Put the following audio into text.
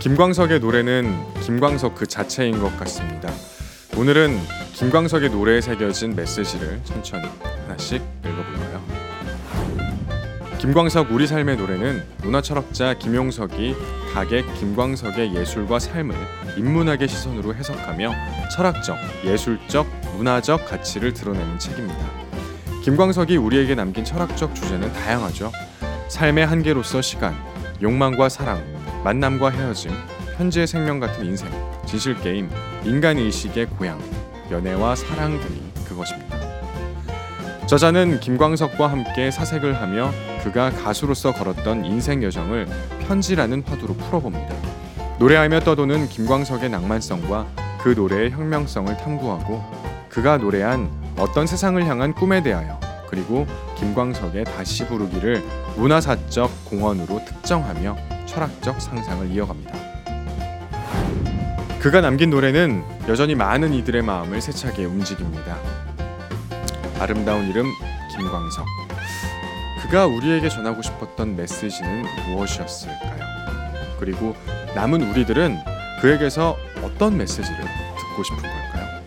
김광석의 노래는 김광석 그 자체인 것 같습니다. 오늘은 김광석의 노래에 새겨진 메시지를 천천히 하나씩 읽어볼까요? 김광석 우리 삶의 노래는 문화철학자 김용석이 가객 김광석의 예술과 삶을 인문학의 시선으로 해석하며 철학적, 예술적, 문화적 가치를 드러내는 책입니다. 김광석이 우리에게 남긴 철학적 주제는 다양하죠. 삶의 한계로서 시간, 욕망과 사랑, 만남과 헤어짐, 현재의 생명 같은 인생, 진실 게임, 인간 의식의 고향, 연애와 사랑 등이 그것입니다. 저자는 김광석과 함께 사색을 하며 그가 가수로서 걸었던 인생 여정을 편지라는 화두로 풀어봅니다. 노래하며 떠도는 김광석의 낭만성과 그 노래의 혁명성을 탐구하고 그가 노래한 어떤 세상을 향한 꿈에 대하여 그리고 김광석의 다시 부르기를 문화사적 공헌으로 특정하며 철학적 상상을 이어갑니다. 그가 남긴 노래는 여전히 많은 이들의 마음을 세차게 움직입니다. 아름다운 이름 김광석. 그가 우리에게 전하고 싶었던 메시지는 무엇이었을까요? 그리고 남은 우리들은 그에게서 어떤 메시지를 듣고 싶은 걸까요?